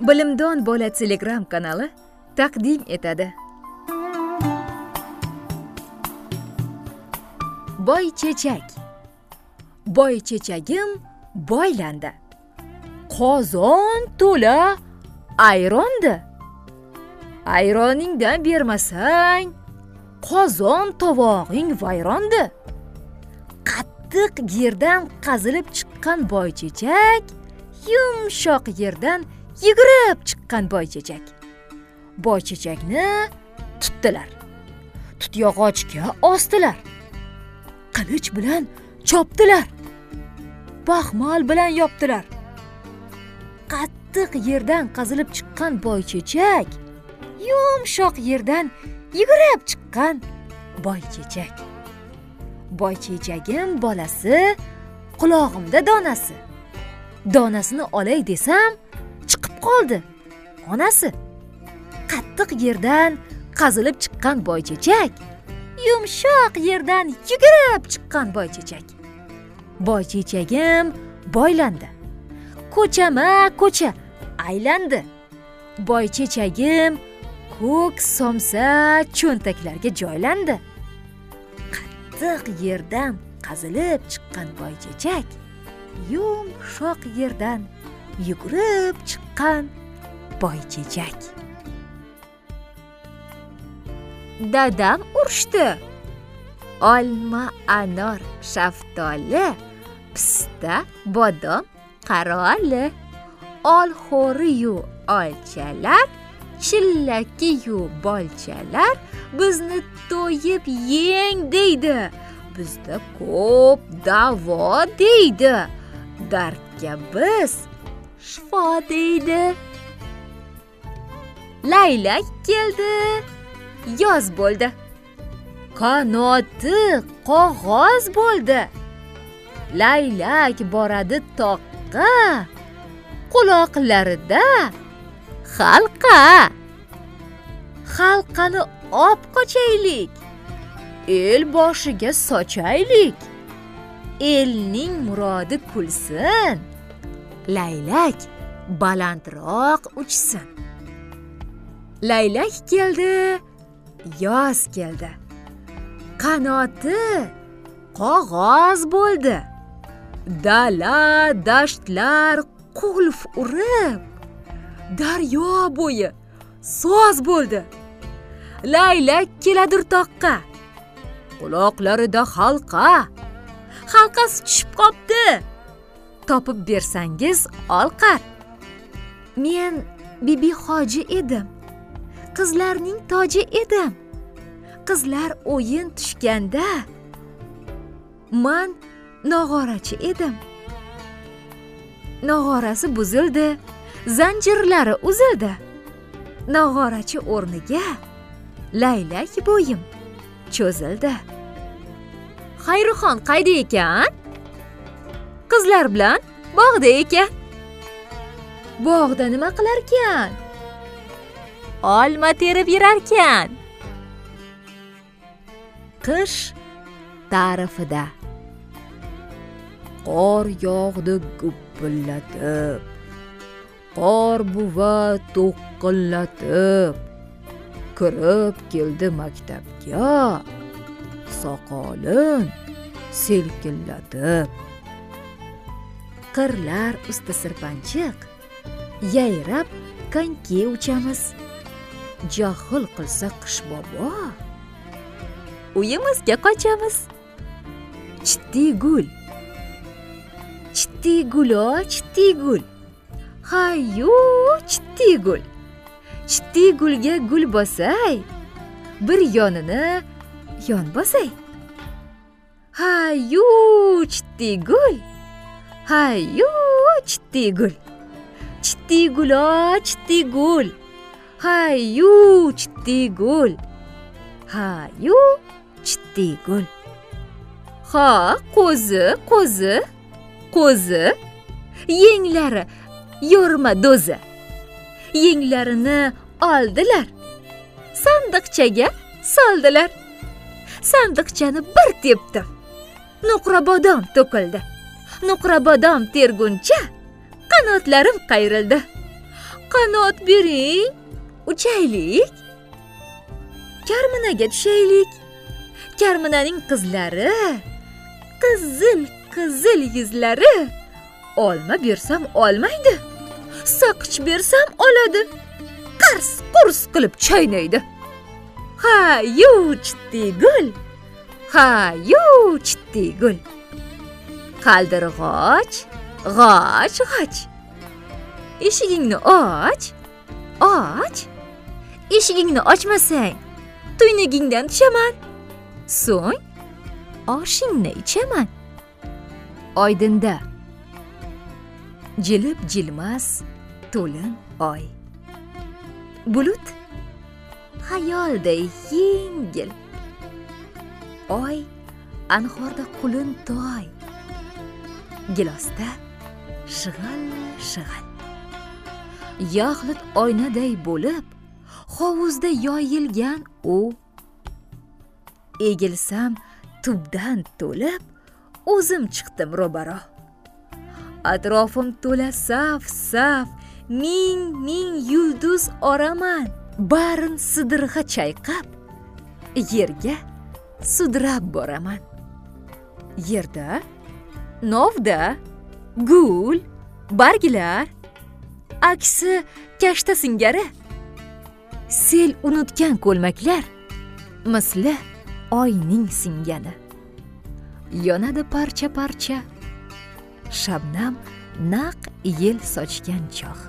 bilimdon bola telegram kanali taqdim etadi. Boy chechak. Boy chechagim boylandi. Qozon to'la ayrondi. Ayroningdan bermasang qozon tovog'ing vayrondi. Qattiq yerdan qazilib chiqqan boychechak yumshoq yerdan yugurib chiqqan boychechak. Boychechakni tutdilar. Tutyog'ochga osdilar. Qilich bilan chopdilar. Baxmal bilan yopdilar. Qattiq yerdan qazilib chiqqan boychechak yumshoq yerdan yugurib chiqqan boychechak. Boychechagim bolasi qulog'imda donasi. Donasini olay desam qoldi. Onasi qattiq yerdan qazilib chiqqan boychechak yumshoq yerdan yugurib chiqqan boychechak boychechagim boylandi. Ko'chama ko'cha aylandi. Boychechagim ko'k somsa cho'ntaklarga joylandi. Qattiq yerdan qazilib chiqqan boychechak yumshoq yerdan yugurib chiqqan boychechak. Dadam urishdi. Olma anor shaftoli pista bodom qaroli olxo'riyu olchalar chillakiyu bolchalar bizni to'yib yeng deydi. Bizda ko'p davo deydi. Dardga biz shifo deydi. Laylak keldi. Yoz bo'ldi. Qanoti qog'oz bo'ldi. Laylak boradi toqqa. Quloqlarida halqa halqani op qochaylik. El boshiga sochaylik. Elning murodi kulsin. Laylak balandroq uchsin. Laylak keldi yoz keldi. Qanoti qog'oz bo'ldi. Dala dashtlar qulf urib daryo bo'yi soz bo'ldi. Laylak keladir toqqa quloqlarida halqa halqasi tushib qopti. Topib bersangiz olqar. Men bibi hoji edim. Qizlarning toji edim. Qizlar o'yin tushganda man nog'orachi edim. Nog'orasi buzildi zanjirlari uzildi. Nog'orachi o'rniga laylak bo'yim cho'zildi. Xayrixon qayda ekan? Qizlar bilan bog'da ekan bog'da nima qilarkan? Olma terib yurarkan. Qish ta'rifida. Qor yog'di gupillatib. Qor buva to'qqillatib kirib keldi maktabga. Soqolin selkillatib qirlar usti sirpanchiq yayrab konki uchamiz johil qilsa qish bobo uyimizga qochamiz chittiy gul chittiy gulo chittiy gul hayu chittiy gul chittiy gulga gul bosay bir yonini yon bosay hayu chittiy gul hayu chittiy gul. Chittiy o chittiy gul. Hayu chittiy gul. Hayu chittiy gul. Ha qo'zi qo'zi qo'zi. Yenglari yo'rma do'zi. Yenglarini oldilar. Sandiqchaga soldilar. Sandiqchani bir tepdim nuqra bodom to'kildi. Nuqrabodom terguncha qanotlarim qayrildi. Qanot bering uchaylik. Karminaga tushaylik. Karminaning qizlari qizil qizil yuzlari olma bersam olmaydi saqich bersam oladi. Qars qurs qilib chaynaydi ha yu chitti gul ha yu chitti gul qaldirg'och g'och g'och eshigingni och och. Eshigingni ochmasang tuynugingdan tushaman. So'ng oshingni ichaman. Oydinda. Jilib jilmas to'lin oy. Bulut xayolday yengil. Oy anhorda qulun toy. Gilosda shig'il shig'il yaxlit oynaday bo'lib hovuzda yoyilgan u egilsam tubdan to'lib o'zim chiqdim ro'baro. Atrofim to'la saf saf ming ming yulduz oraman. Barin sidirg'a chayqab yerga sudrab boraman. Yerda novda gul barglar aksi kashta singari. Sel unutgan ko'lmaklar misli oyning singani yonadi parcha parcha shabnam naq yel sochgan chog'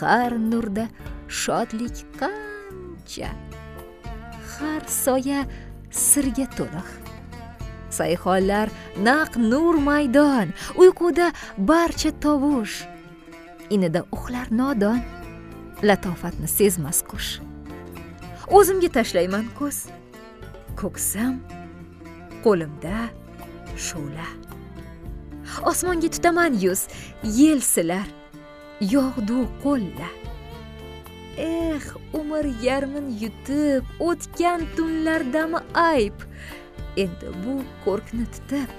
har nurda shodlik qancha. Har soya sirga to'liq. Sayhonlar naq nur maydon uyquda barcha tovush. Inida uxlar nodon latofatni sezmas qush. O'zimga tashlayman ko'z. Ko'ksam qo'limda shu'la osmonga tutaman yuz yel silar yog'du qo'lla eh umr yarmin yutib o'tgan tunlardami ayb? Endi bu ko'rkni tutib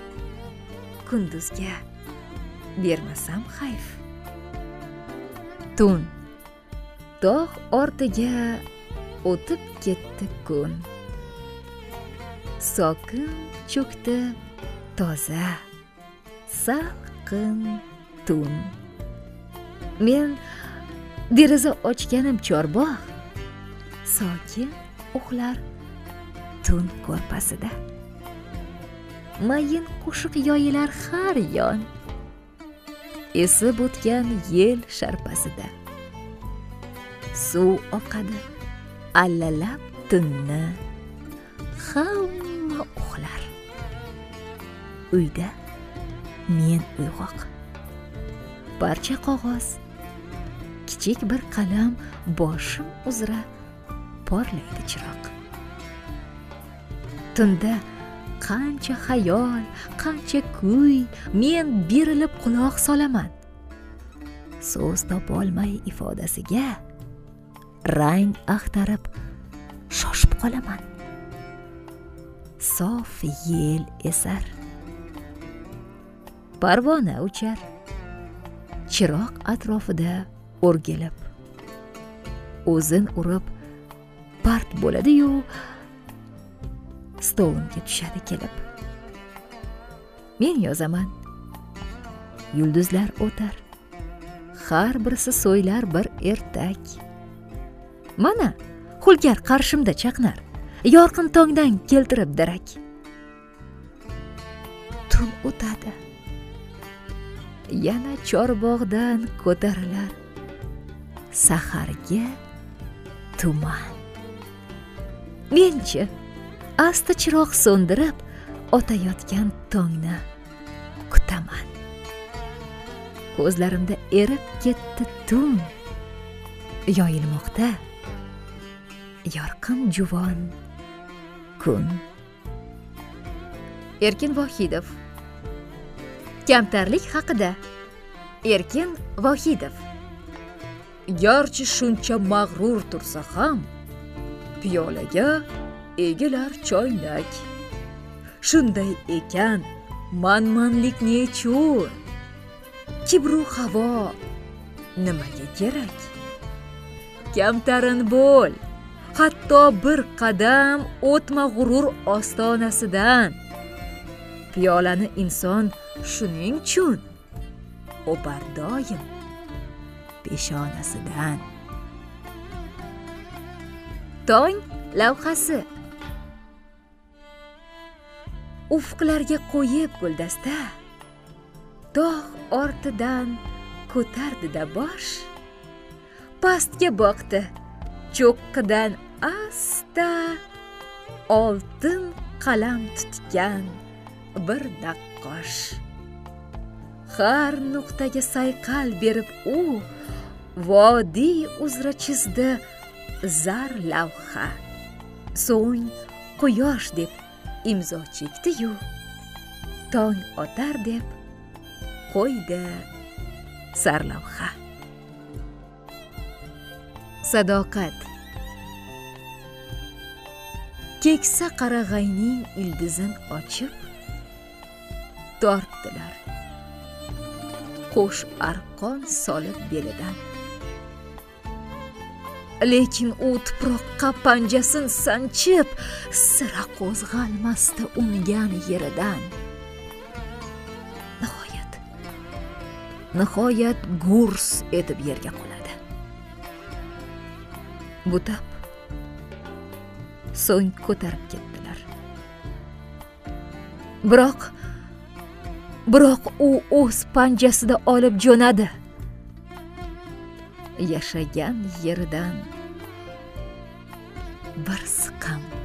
kunduzga bermasam hayf. Tun. Tog' ortiga o'tib ketdi kun. Sokin cho'kdi toza salqin tun. Men deraza ochganim chorbog' sokin uxlar tun ko'rpasida. Mayin qo'shiq yoyilar har yon. Esib o'tgan yel sharpasida. Suv oqadi allalab tunni hamma uxlar. Uyda men uyg'oq. Parcha qog'oz kichik bir qalam boshim uzra porlaydi chiroq. Tunda qancha xayol qancha kuy men berilib quloq solaman. So'z topolmay ifodasiga rang axtarib shoshib qolaman. Sof yel esar. Parvona uchar. Chiroq atrofida o'rgilib. O'zin urib part bo'ladi-yu stolimga tushadi kelib men yozaman yulduzlar o'tar har birisi so'ylar bir ertak mana hulkar qarshimda chaqnar yorqin tongdan keltirib darak tun o'tadi yana chorbog'dan ko'tarilar saharga tuman menchi asta chiroq so'ndirib o'tayotgan tongni kutaman. Ko'zlarimda erib ketdi tun yoyilmoqda yorqin juvon kun. Erkin vohidov. Kamtarlik haqida. Erkin vohidov. Garchi shuncha mag'rur tursa ham piyolaga egilar choynak. Shunday ekan manmanlik nechun kibru havo nimaga kerak? Kamtarin bo'l hatto bir qadam o'tma g'urur ostonasidan. Piyolani inson shuning uchun o'par doim peshonasidan. Tong lavhasi. Ufqlarga qo'yib guldasta tog' ortidan ko'tardida bosh. Pastga boqdi cho'qqidan asta oltin qalam tutgan bir naqqosh. Har nuqtaga sayqal berib u vodiy uzra chizdi zar lavha. So'ng quyosh deb imzo chekdi-yu tong otar deb qo'ydi sarlavha. Sadoqat. Keksa qarag'ayning ildizin ochib tortdilar. Qo'sh arqon solib belidan. Lekin u tuproqqa panjasin sanchib sira qo'zg'almasdi ungan yeridan. Nihoyat nihoyat gurs etib yerga quladi. Butab so'ng ko'tarib ketdilar. Biroq biroq u o'z panjasida olib jo'nadi. Yashagan yeridan bir siqim